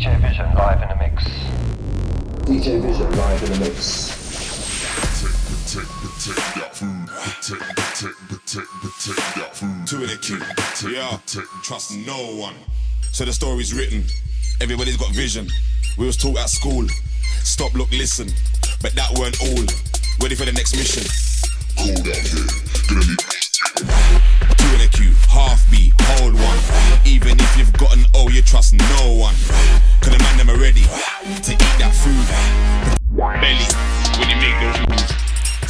DJ Vision live in the mix. DJ Vision live in the mix. Protect, protect that food. Protect, protect, protect, protect that food. Two in a queue. Yeah. Trust no one. So the story's written. Everybody's got vision. We was taught at school. Stop, look, listen. But that weren't all. Ready for the next mission. Cold out here. Gonna need half beat, hold one. Even if you've got an O, you trust no one. Cause the man them are ready to eat that food. Belly, when you make those moves.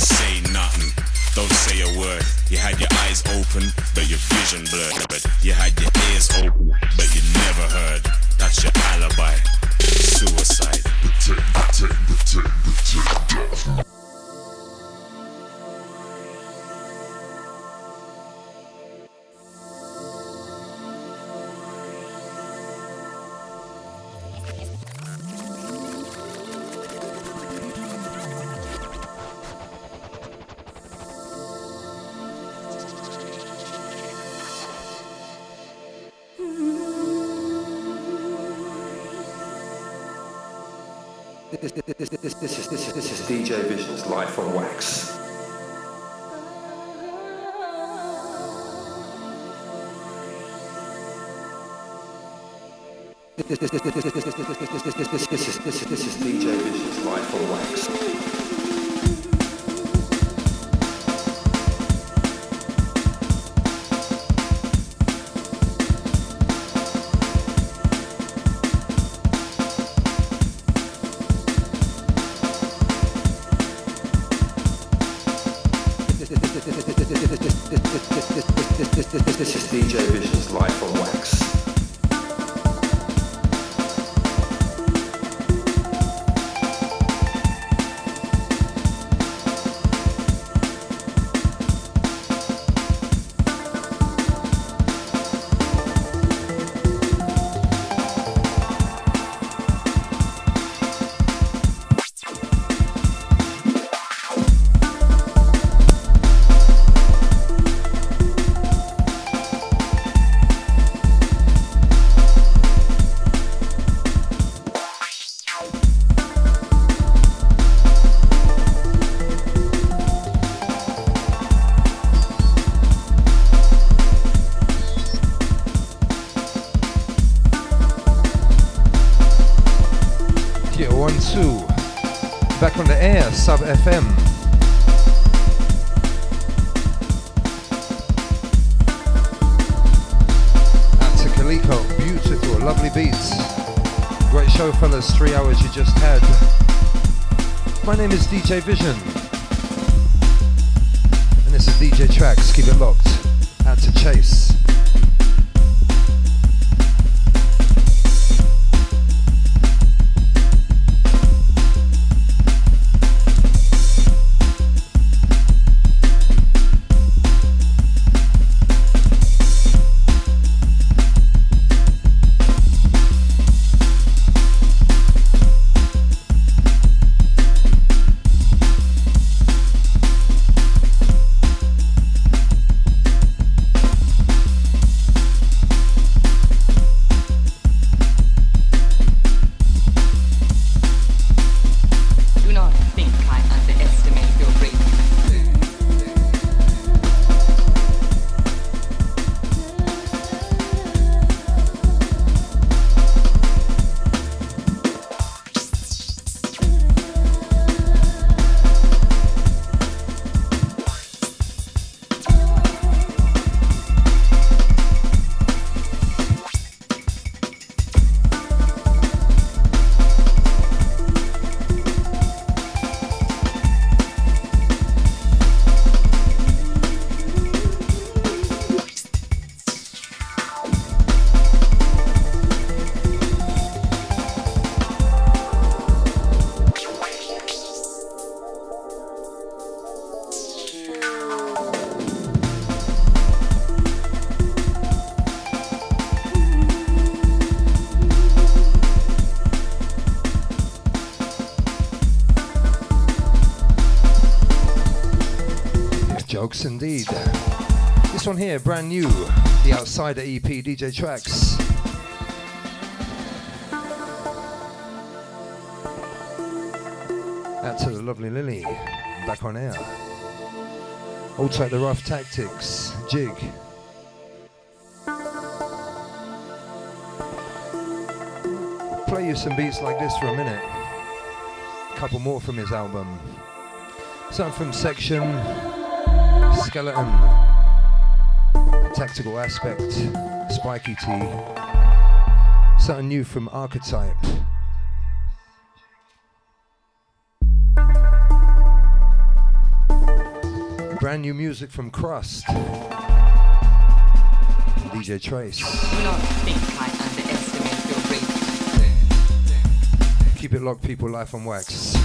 Say nothing, don't say a word. You had your eyes open, but your vision blurred. But you had your ears open, but you never heard. That's your alibi. Suicide. protect, protect, protect, protect this, this, this, this, this, this is this is this is DJ Vision's live from Wax. My name is DJ Vision. And this is DJ Trace. Keep it locked. Indeed. This one here, brand new, the Outsider EP DJ Trace. Out to the lovely Lily, back on air. Also, the rough tactics jig. Play you some beats like this for a minute. A couple more from his album. Some from Section. Skeleton, Tactical Aspect, Spiky T. Something new from Archetype. Brand new music from Krust. DJ Trace. Do not think I underestimate your reach. Keep it locked, people. Life on wax.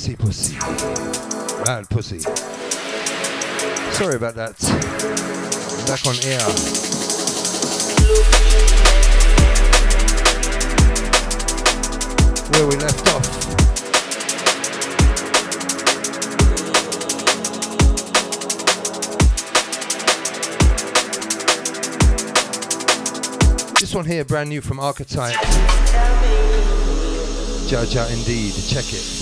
Pussy, pussy. Mad pussy. Sorry about that. Back on air. Where we left off. This one here, brand new from Archetype. Jaja indeed, check it.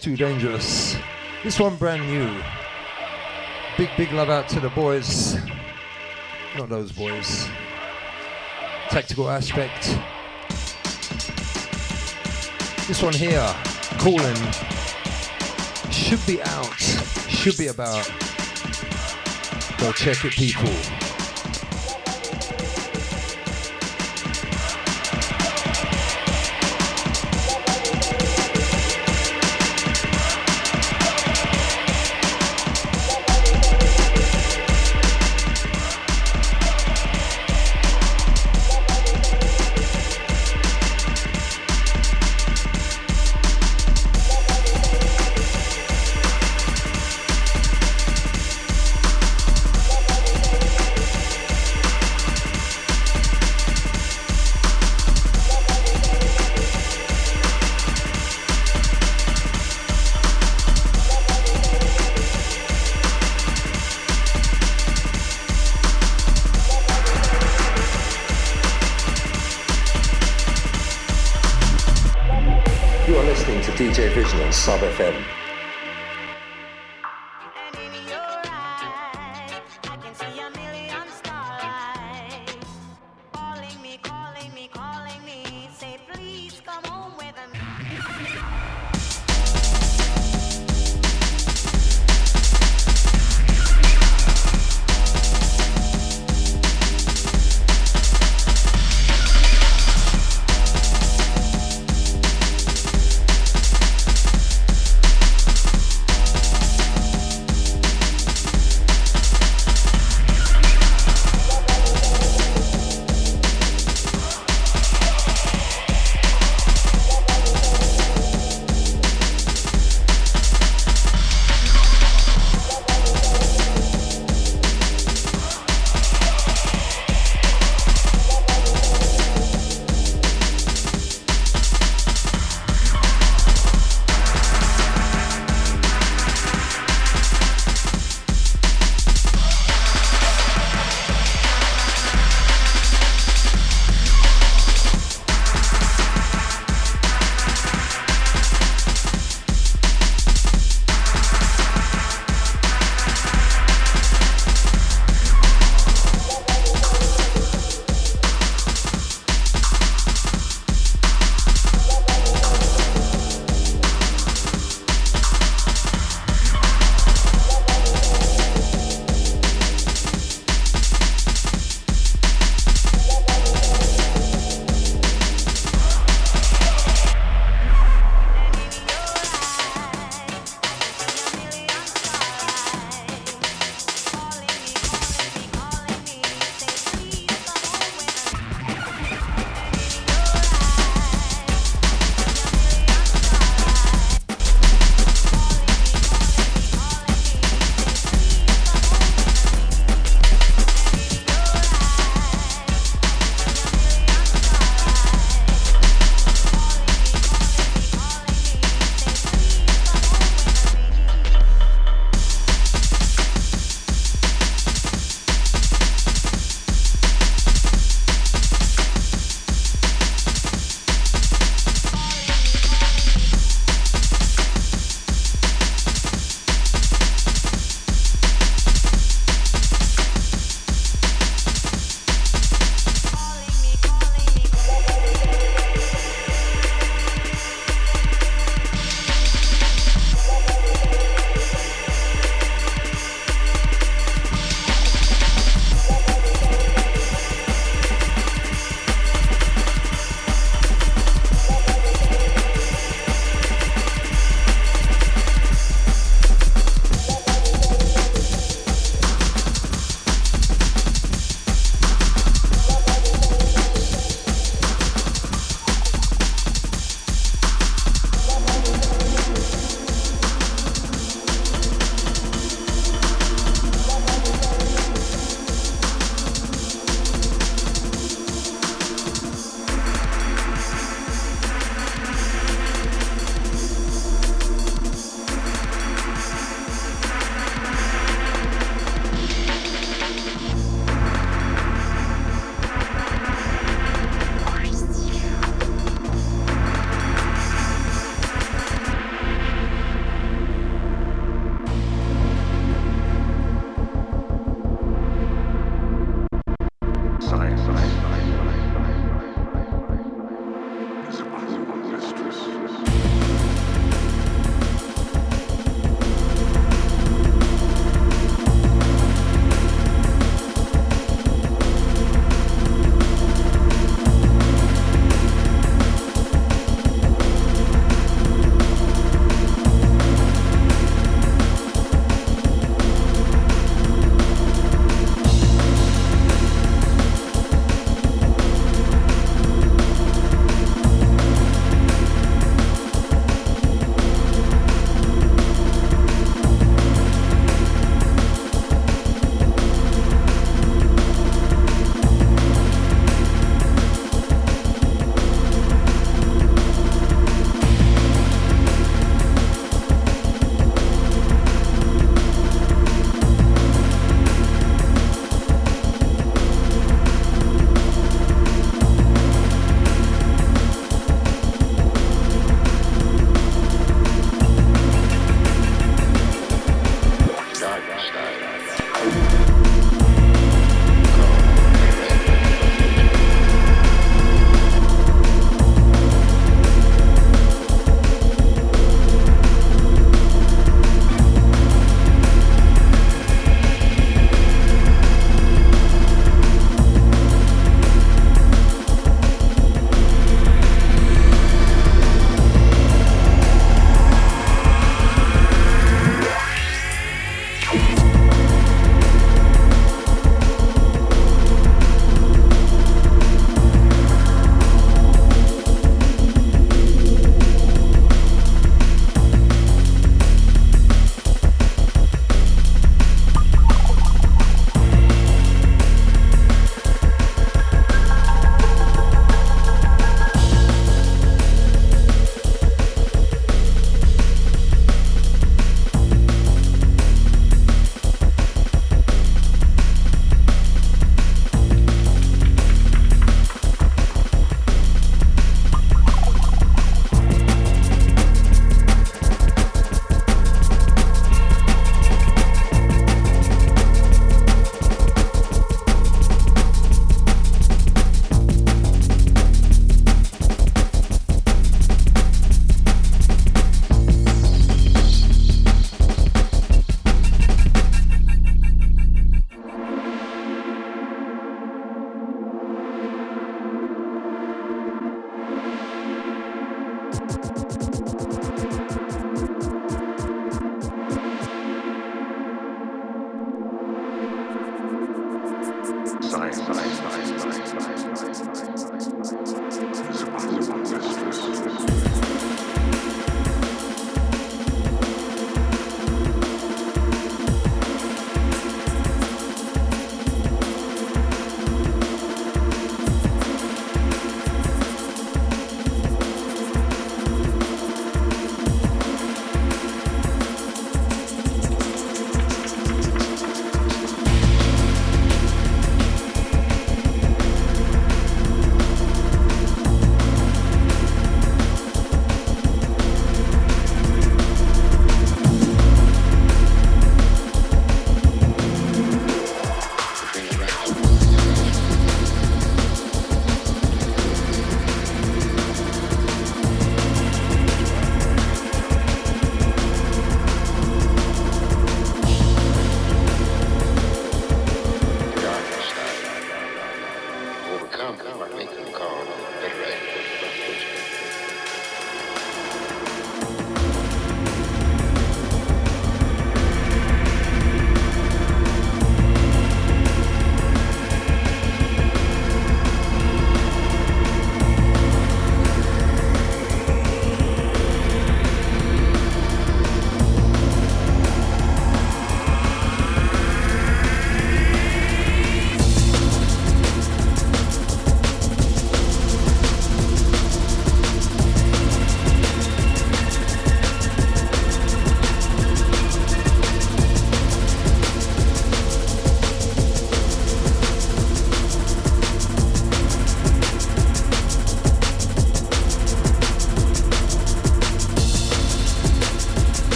Too dangerous. This one brand new. Big, big love out to the boys. Not those boys. Tactical aspect. This one here, calling, should be out, should be about. Go check it, people.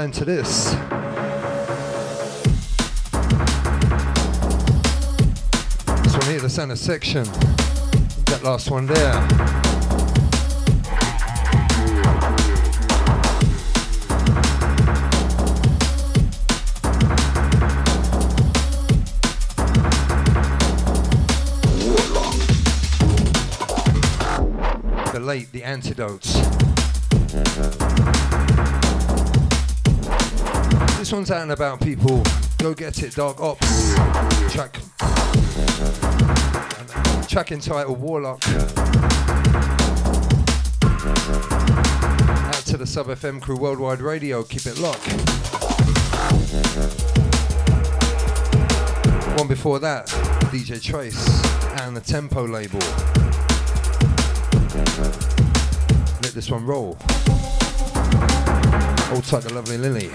That into this. This one here, the center section. That last one there. The late, the antidotes. This one's out and about, people. Go get it, Dark Ops. Track. Track entitled Warlock. Out to the Sub FM crew, Worldwide Radio. Keep it locked. One before that, DJ Trace and the Tempo label. Let this one roll. Hold tight the lovely Lily.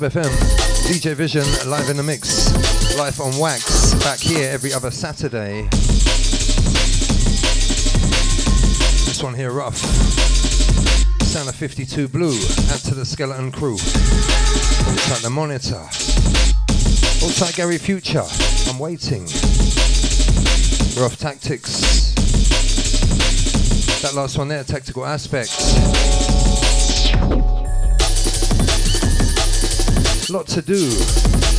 FM, DJ Vision live in the mix, Life on Wax, back here every other Saturday. This one here, rough. Sound of 52 Blue, add to the Skeleton Crew. Tight the monitor. Tight Gary Future, I'm waiting. Rough Tactics. That last one there, Tactical Aspects. Lot to do.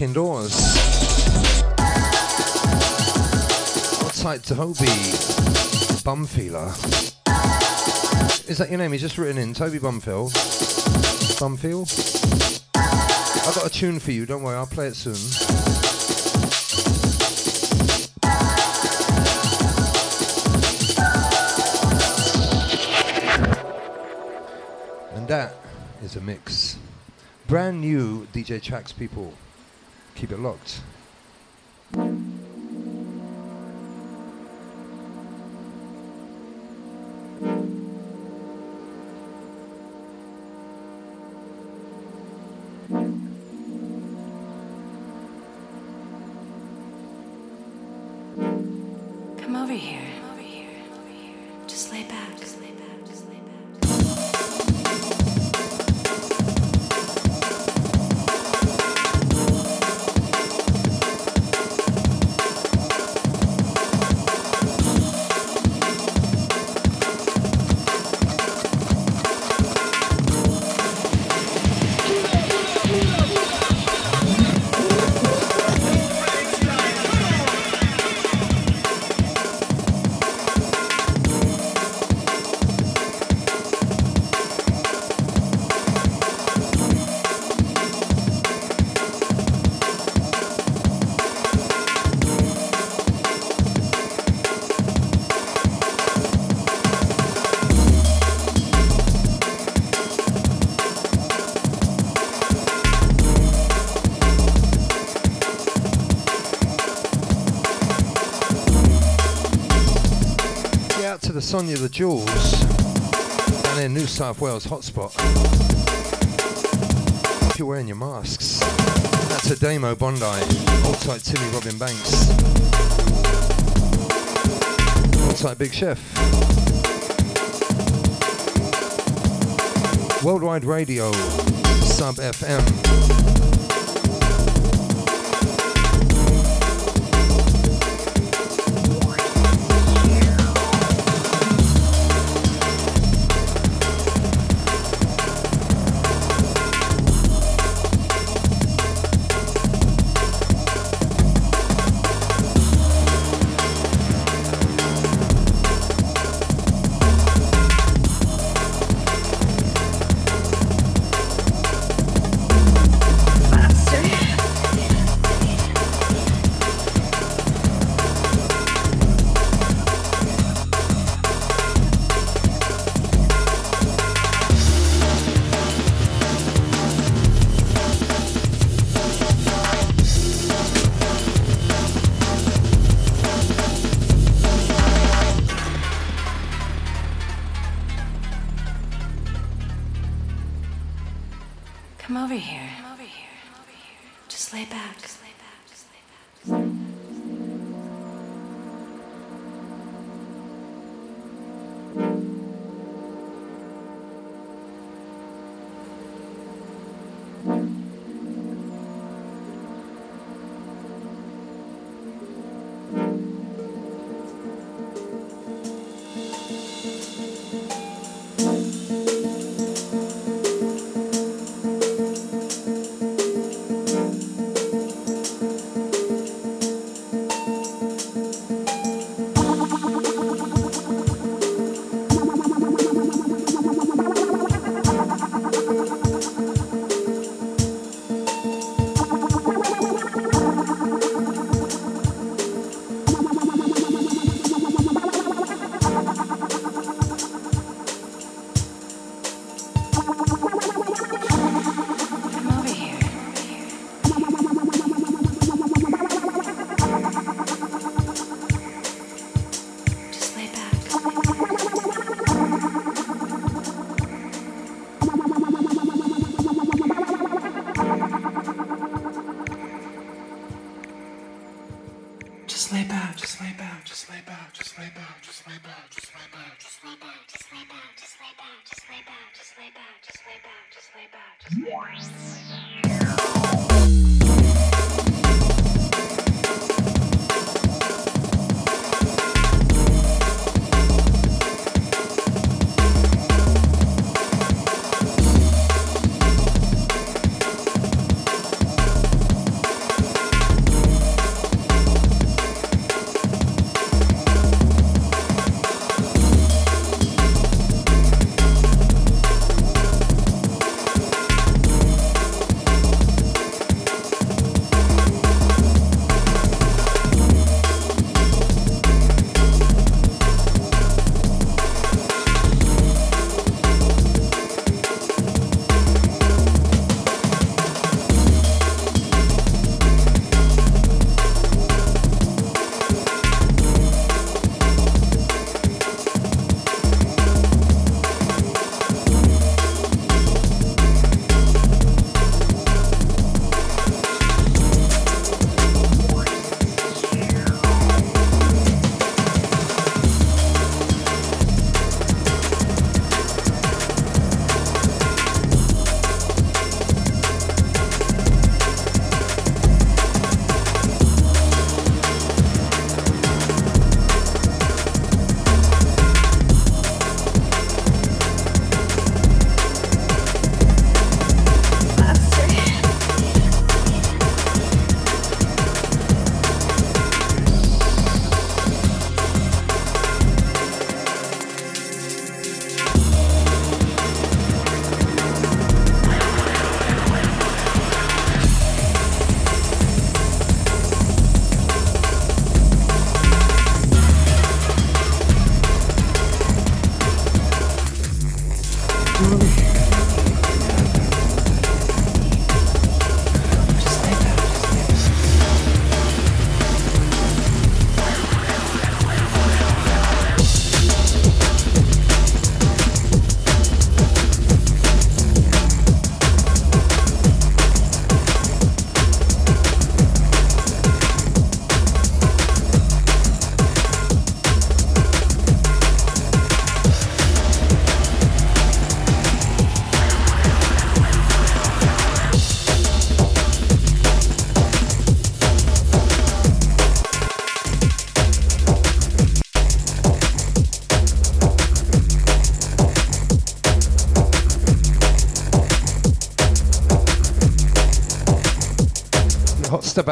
Stuck indoors. Outside to Toby Bumfeeler. Is that your name? He's just written in Toby Bumfield. Bumfield? I've got a tune for you, don't worry, I'll play it soon. And that is a mix. Brand new DJ tracks, people. Keep it locked. Sonia the Jewels down in New South Wales hotspot. If you're wearing your masks, that's a Damo Bondi, alongside tight Timmy Robin Banks, alongside Big Chef. Worldwide Radio, Sub FM.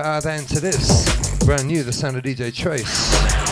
Step out there into this. Brand new, the sound of DJ Trace.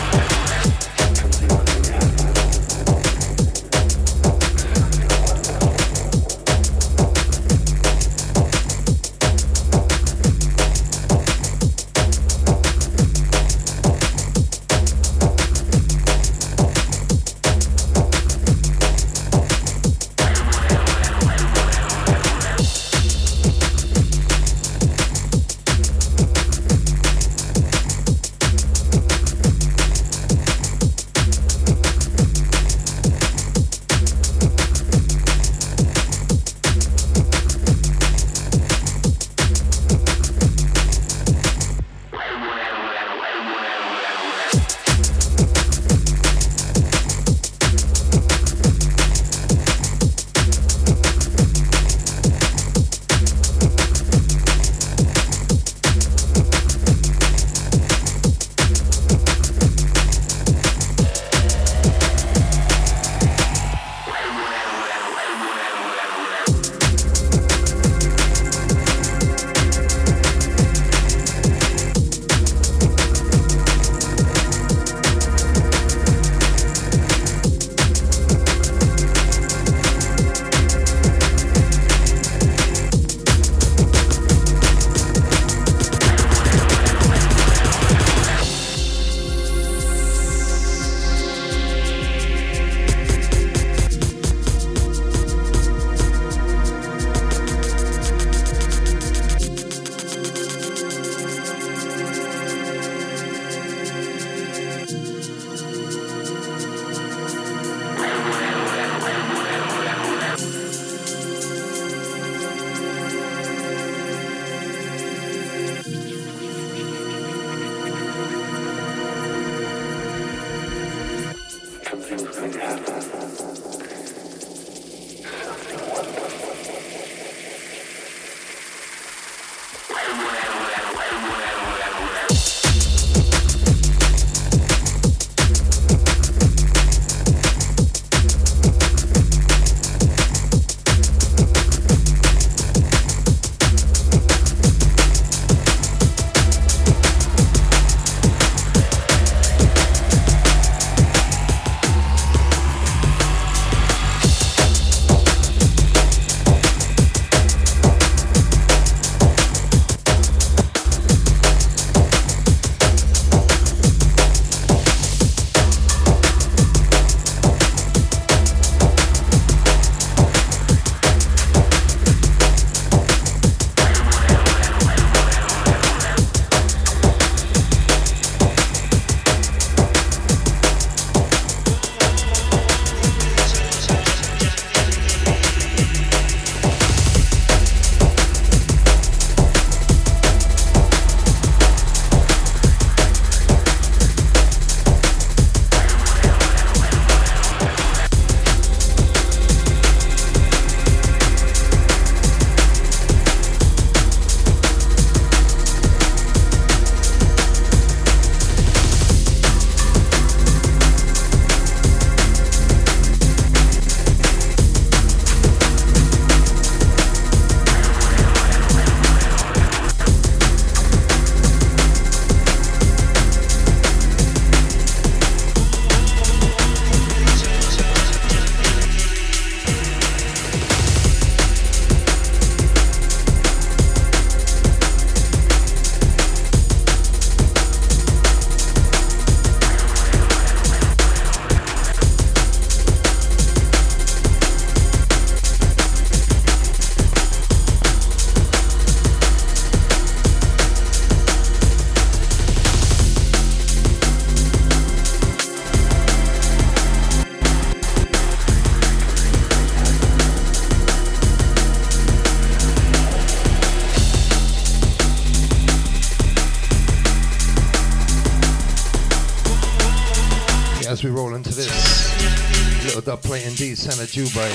Indeed, Santa Juba.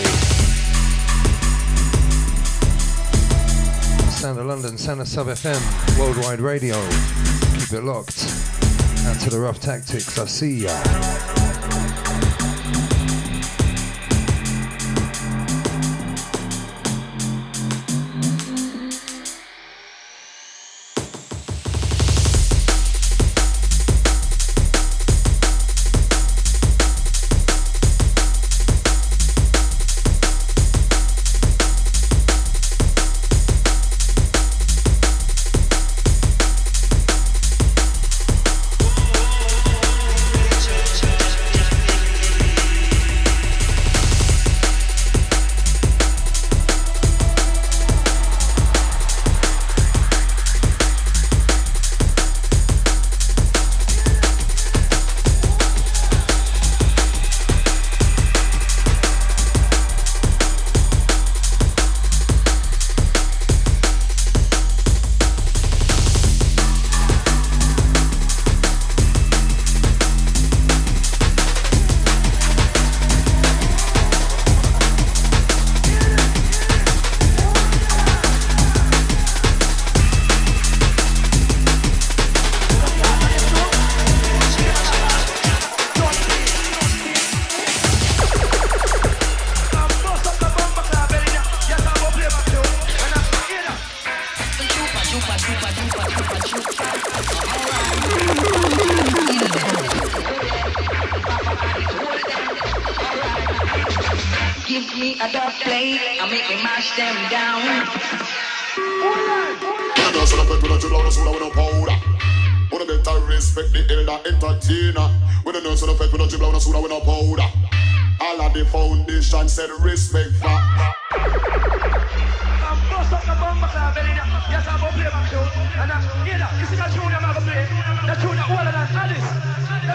Sound London, Santa Sub FM, Worldwide Radio. Keep it locked. Out to the rough tactics, I see ya.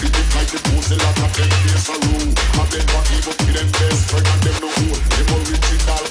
It like the a rule. I beg for evil to them them no fool. Original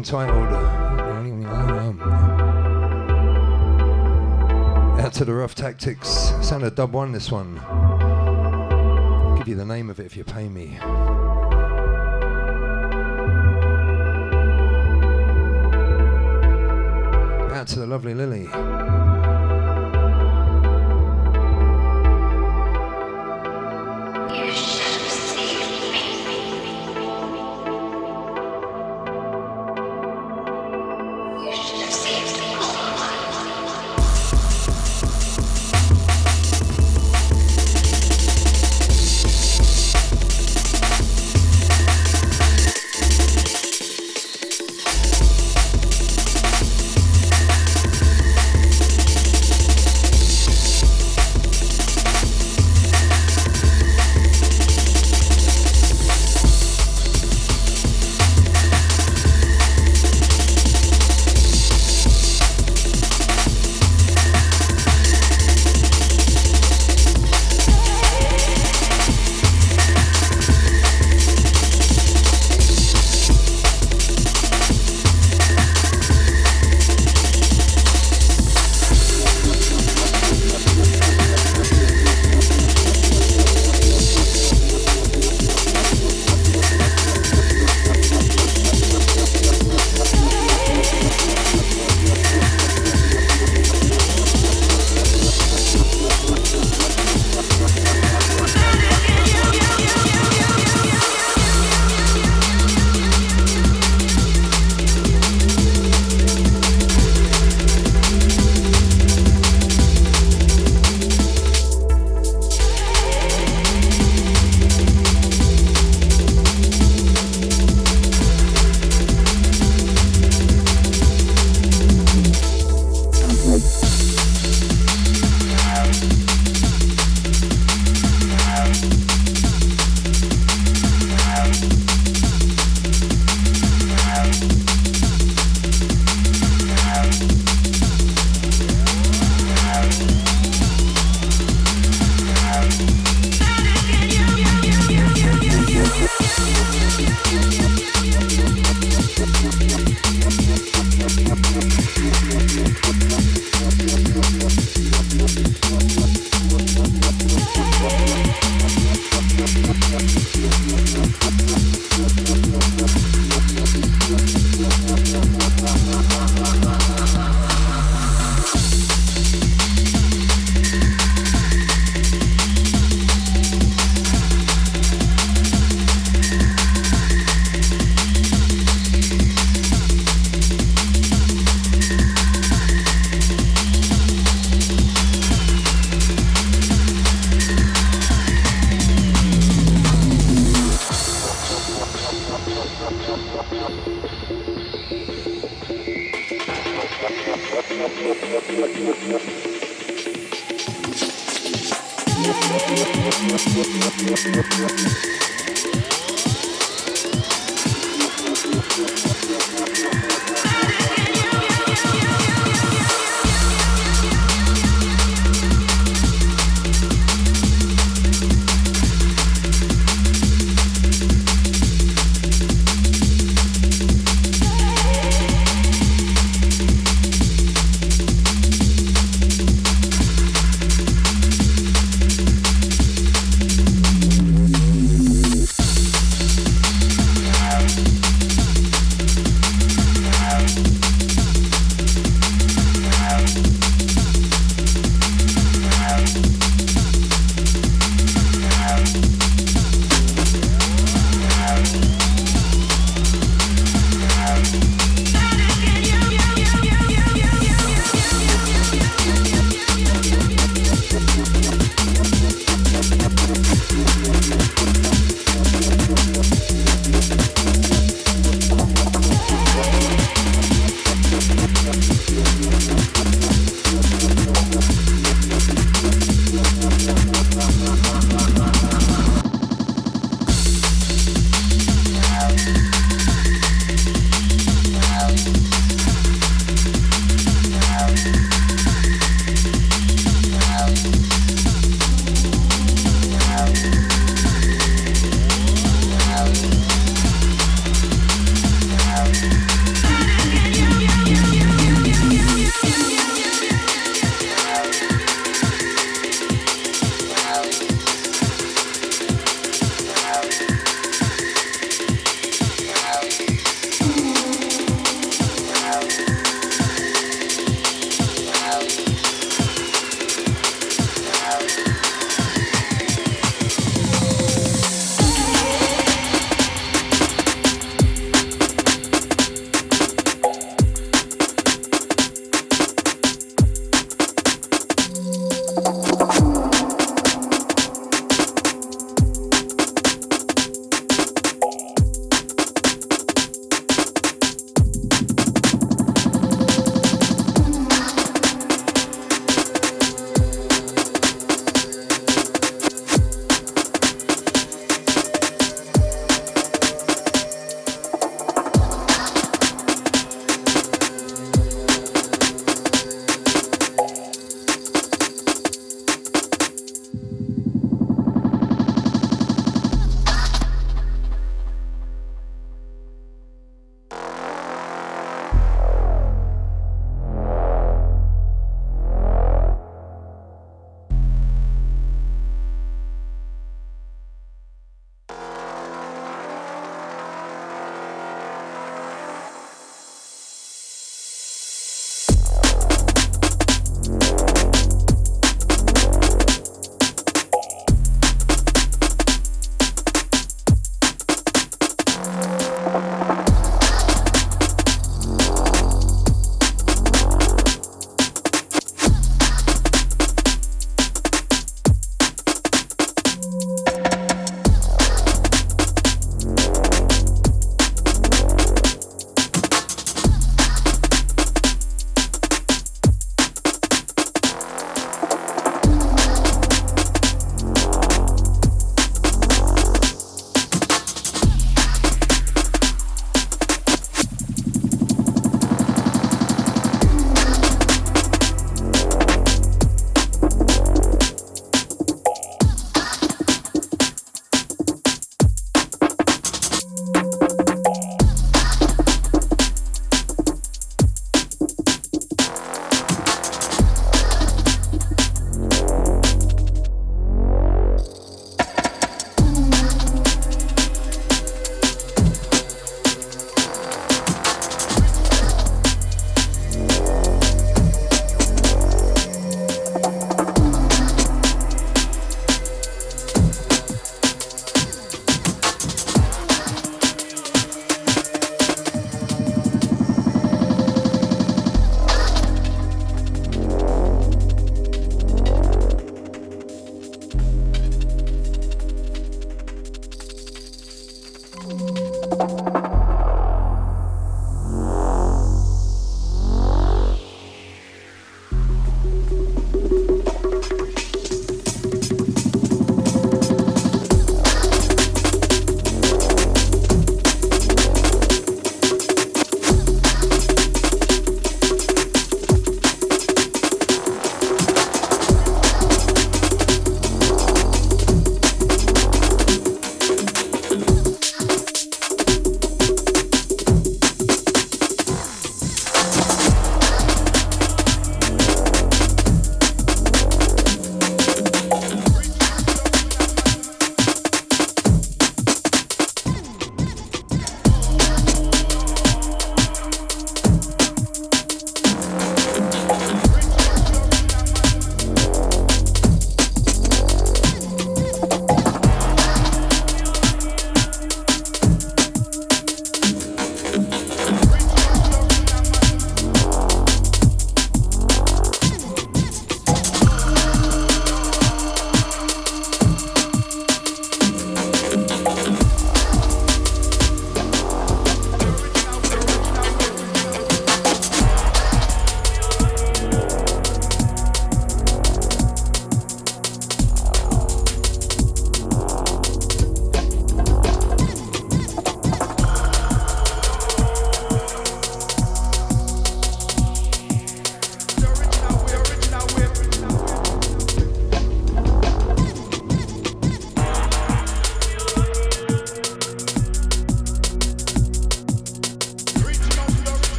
entitled. Uh, Out to the rough tactics. Sound of dub one. This one. I'll give you the name of it if you pay me.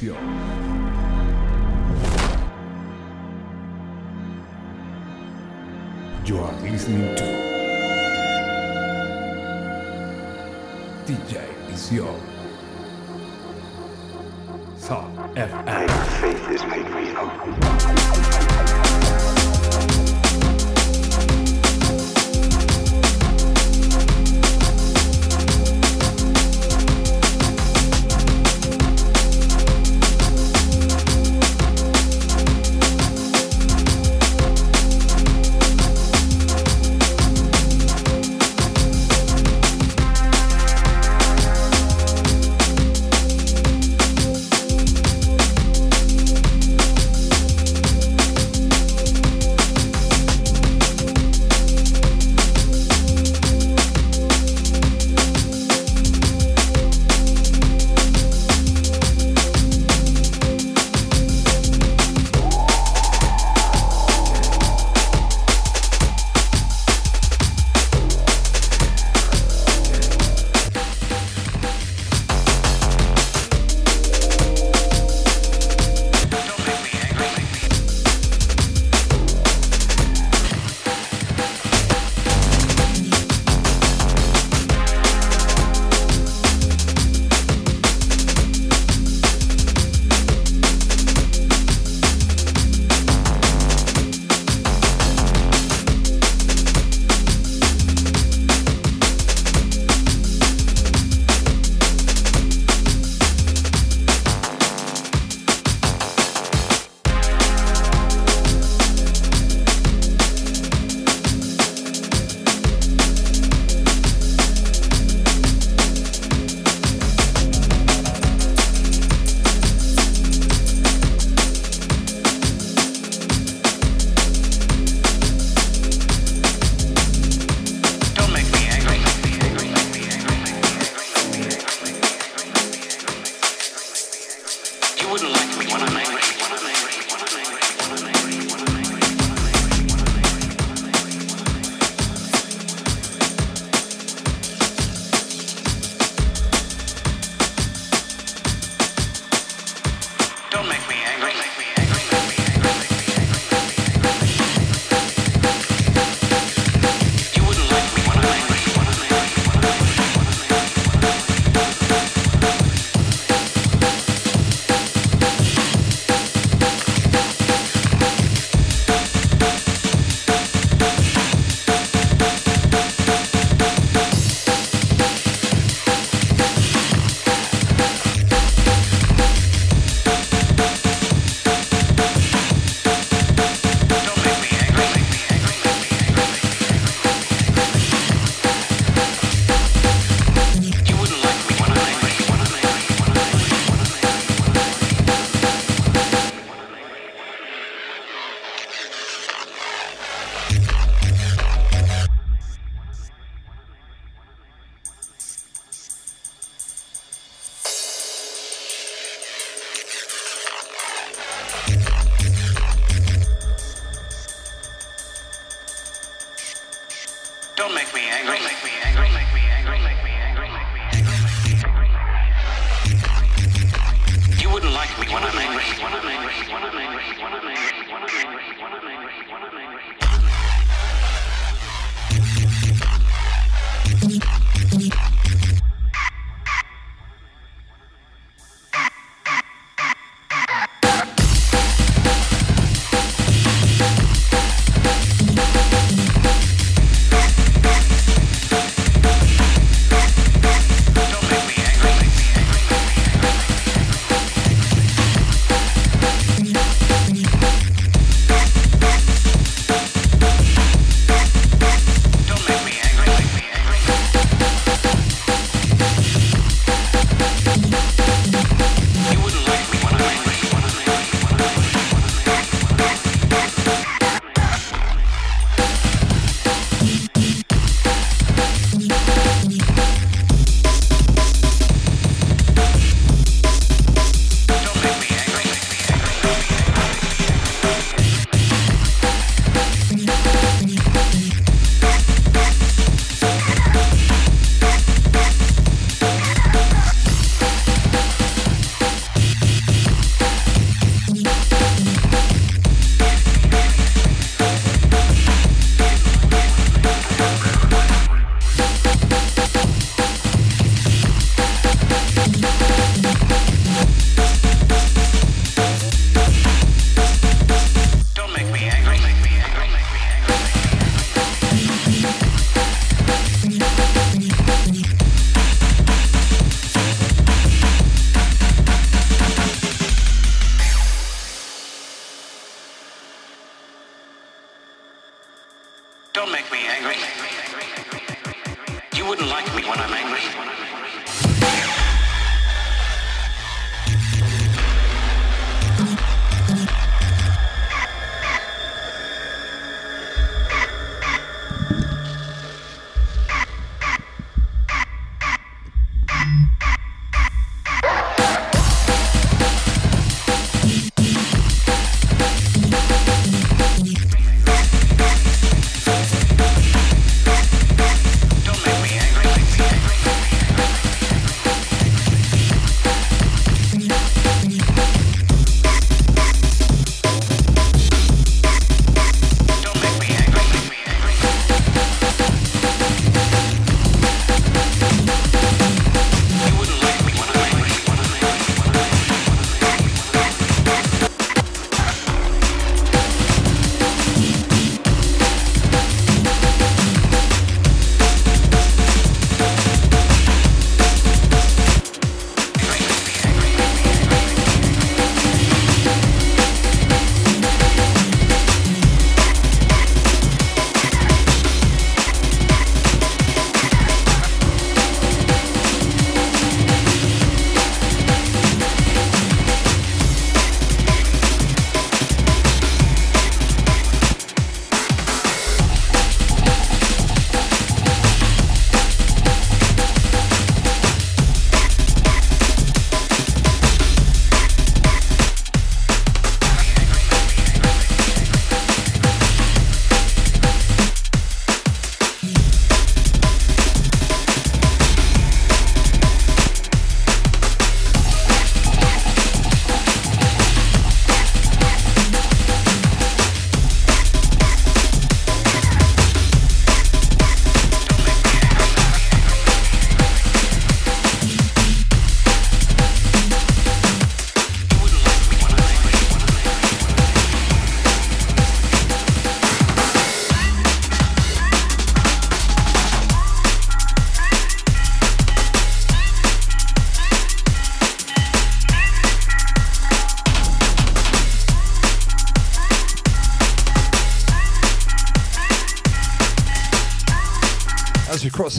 DJ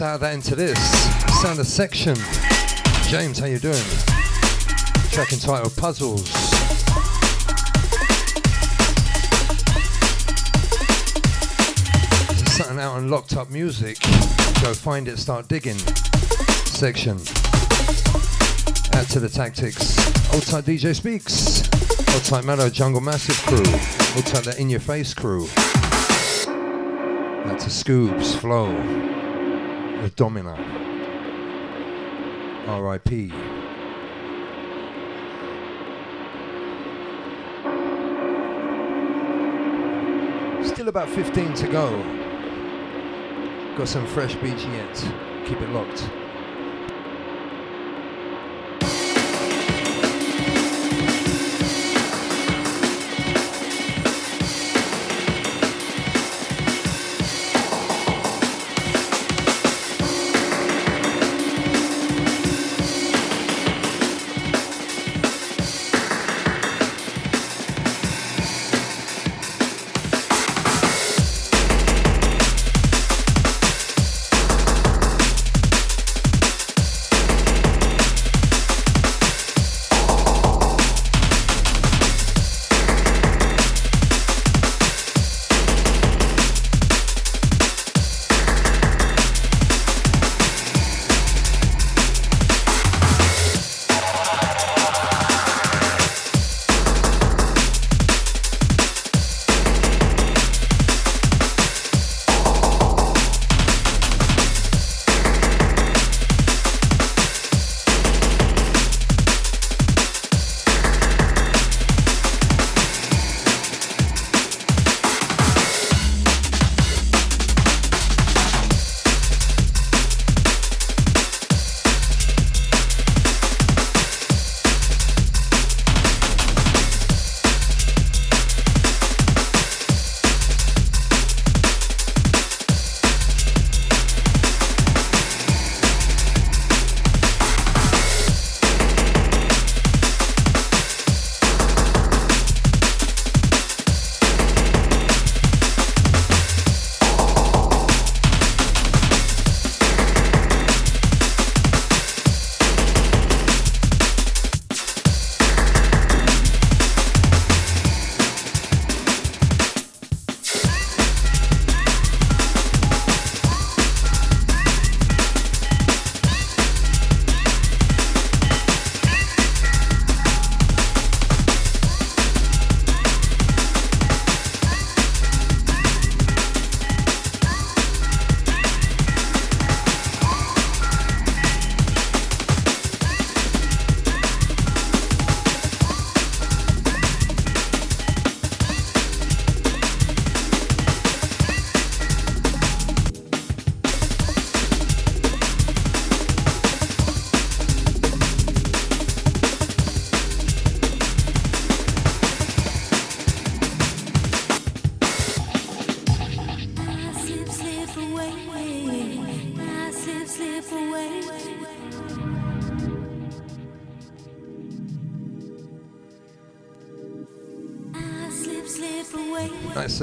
out that into this, sound of section. James, how you doing? Track entitled Puzzles. Something out on Locked Up Music. Go find it, start digging. Section. Add to the tactics. Old tight DJ Speaks. Old tight Mellow Jungle Massive crew. Old tight the In Your Face crew. That's a Scoobs, Flow, Domina, R.I.P. Still about 15 to go. Got some fresh beats yet. Keep it locked.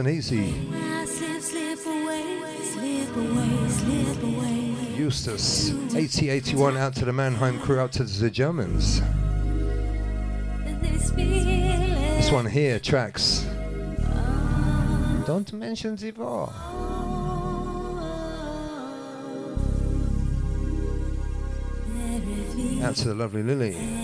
And easy. Eustace, 8081 out to the Mannheim crew, out to the Germans. This one here tracks. Don't mention the. Out to the lovely Lily.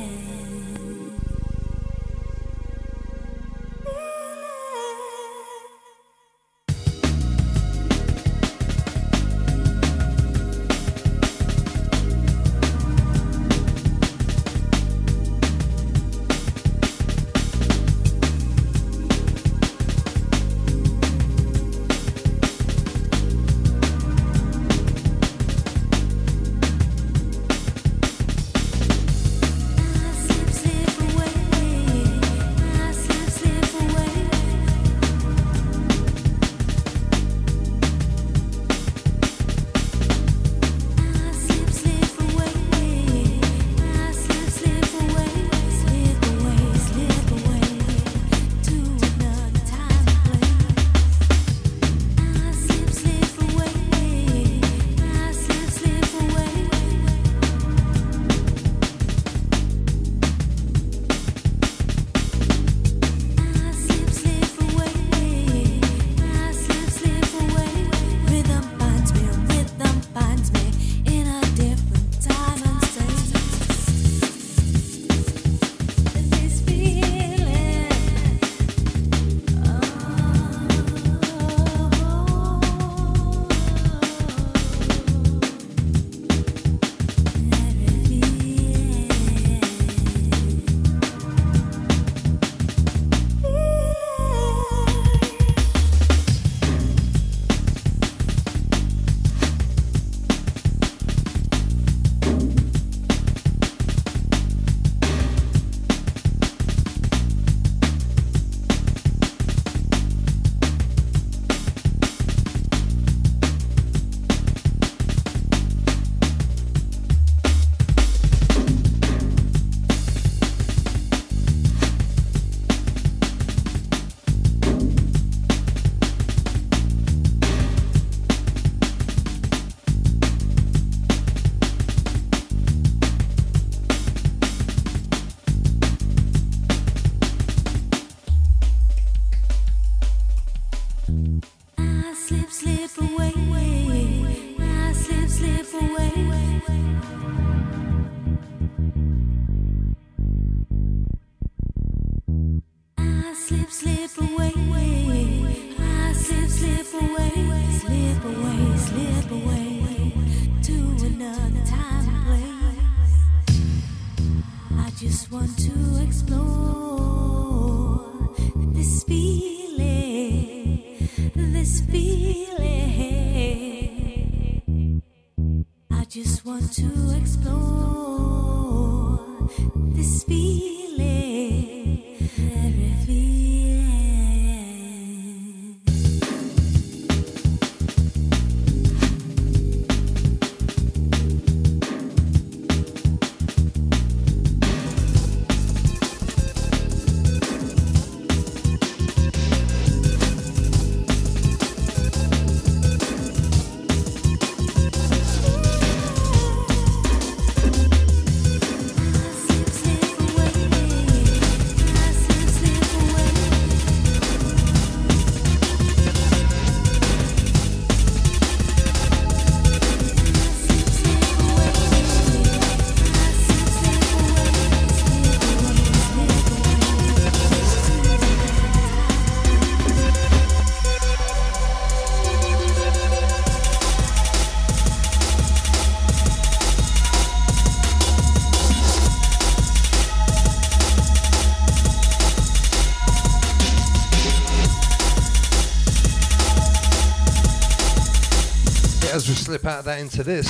As we slip out of that into this.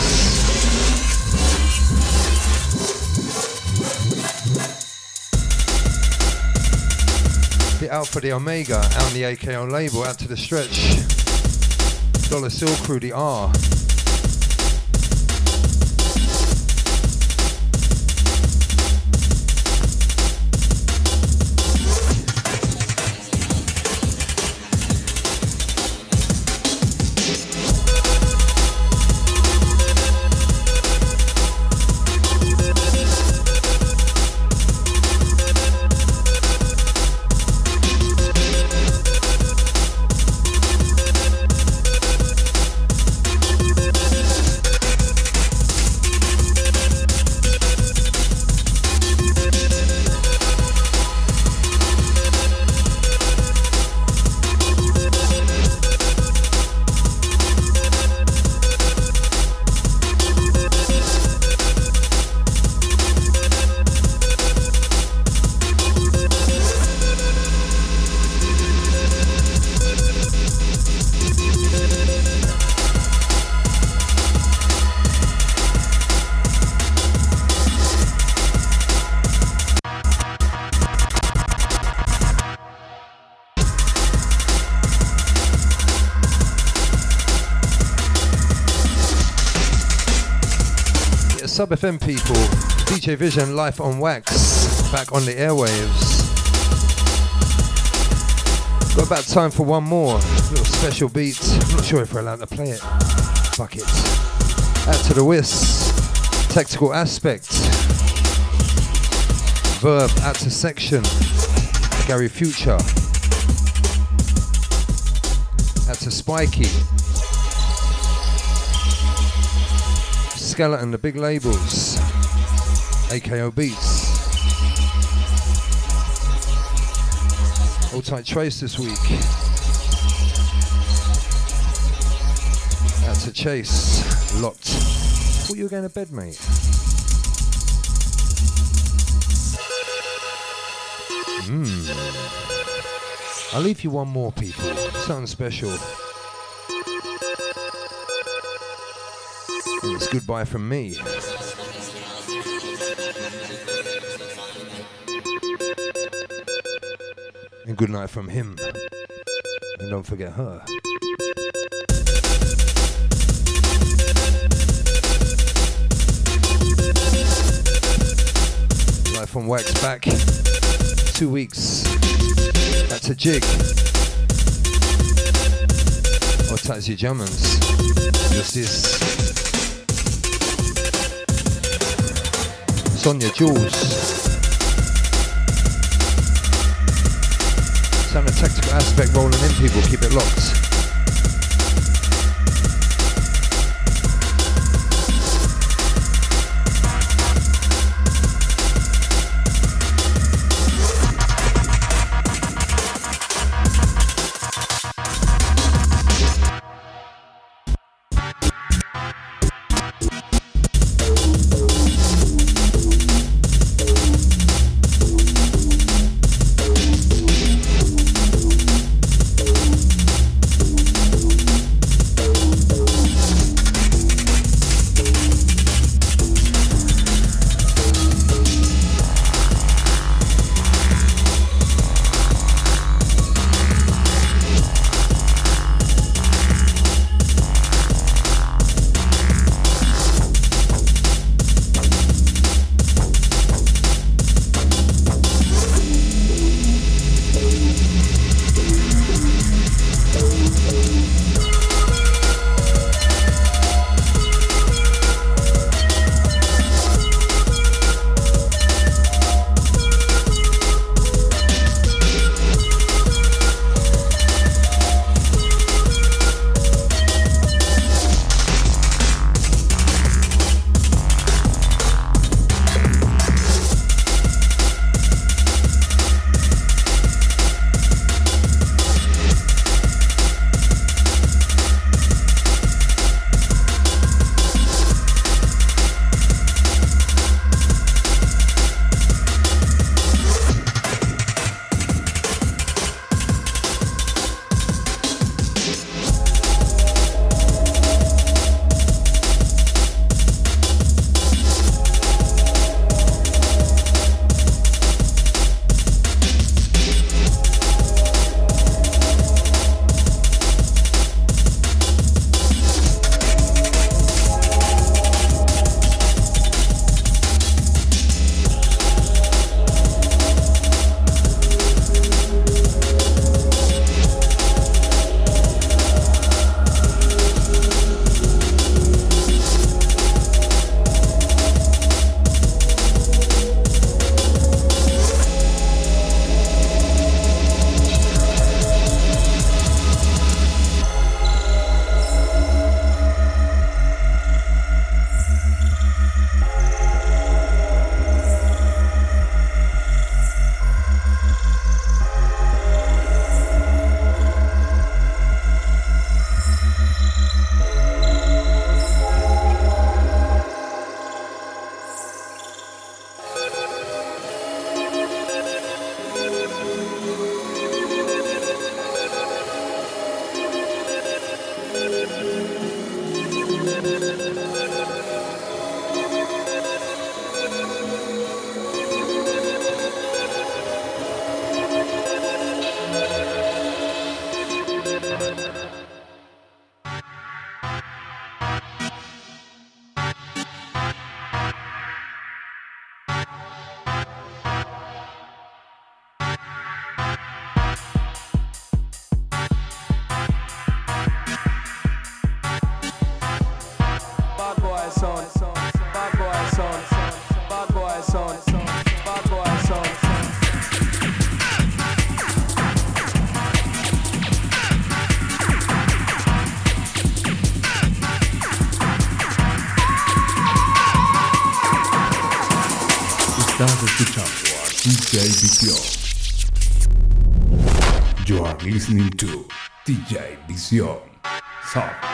The Alpha, the Omega, out on the AKO label, out to the stretch. Dollar Seal Crew, the R. Sub FM people, DJ Vision Life on Wax, back on the airwaves. Got about time for one more little special beat. I'm not sure if we're allowed to play it. Fuck it. Out to the Whis, Tactical Aspect, Verb, out to Section, Gary Future, out to Spiky. Skeleton, the big labels, AKO Beats. All tight trace this week. Out to Chase, locked. Thought you were going to bed, mate. Mmm. I'll leave you one more, people. Something special. It's goodbye from me. And good night from him. And don't forget her. Life from Wax back. Two weeks. That's a jig. Or Tazi Germans. Just this. Sonia Jules. Sound a tactical aspect rolling in, people. Keep it locked. DJ Visión. Sound